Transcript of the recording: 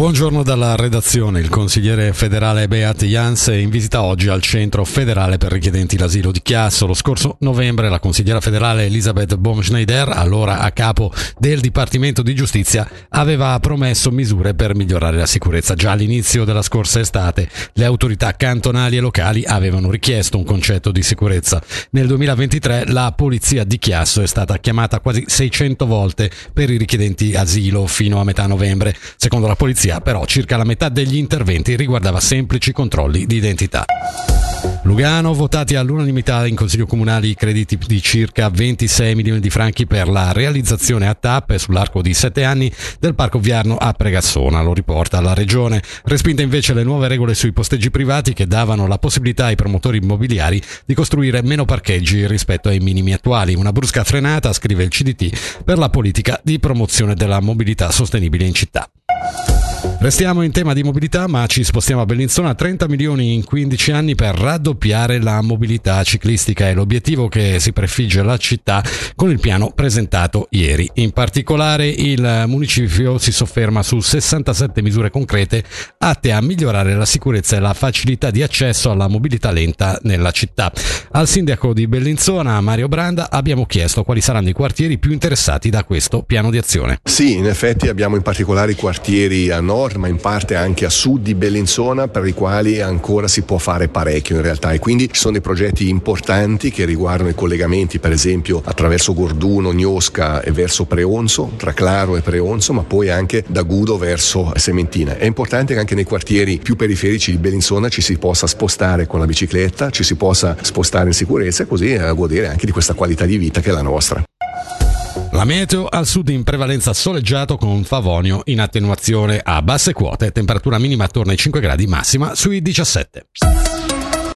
Buongiorno dalla redazione. Il consigliere federale Beat Jans è in visita oggi al Centro federale per richiedenti l'asilo di Chiasso. Lo scorso novembre la consigliera federale Elisabeth Baumschneider, allora a capo del Dipartimento di Giustizia, aveva promesso misure per migliorare la sicurezza. Già all'inizio della scorsa estate le autorità cantonali e locali avevano richiesto un concetto di sicurezza. Nel 2023 la polizia di Chiasso è stata chiamata quasi 600 volte per i richiedenti asilo fino a metà novembre. Secondo la polizia polizia, però circa la metà degli interventi riguardava semplici controlli di identità. Lugano, votati all'unanimità in Consiglio Comunale i crediti di circa 26 milioni di franchi per la realizzazione a tappe sull'arco di sette anni del Parco Viarno a Pregassona, lo riporta la Regione. Respinte invece le nuove regole sui posteggi privati che davano la possibilità ai promotori immobiliari di costruire meno parcheggi rispetto ai minimi attuali. Una brusca frenata, scrive il CDT, per la politica di promozione della mobilità sostenibile in città. Restiamo in tema di mobilità, ma ci spostiamo a Bellinzona. 30 milioni in 15 anni per raddoppiare la mobilità ciclistica è l'obiettivo che si prefigge la città con il piano presentato ieri. In particolare il municipio si sofferma su 67 misure concrete atte a migliorare la sicurezza e la facilità di accesso alla mobilità lenta nella città. Al sindaco di Bellinzona, Mario Branda, abbiamo chiesto quali saranno i quartieri più interessati da questo piano di azione. Sì, in effetti abbiamo in particolare i quartieri a nord nord ma in parte anche a sud di Bellinzona per i quali ancora si può fare parecchio in realtà e quindi ci sono dei progetti importanti che riguardano i collegamenti per esempio attraverso Gorduno, Gnosca e verso Preonzo, tra Claro e Preonzo ma poi anche da Gudo verso Sementina. È importante che anche nei quartieri più periferici di Bellinzona ci si possa spostare con la bicicletta, ci si possa spostare in sicurezza e così godere anche di questa qualità di vita che è la nostra. La meteo al sud in prevalenza soleggiato con favonio in attenuazione a basse quote, temperatura minima attorno ai 5 gradi, massima sui 17.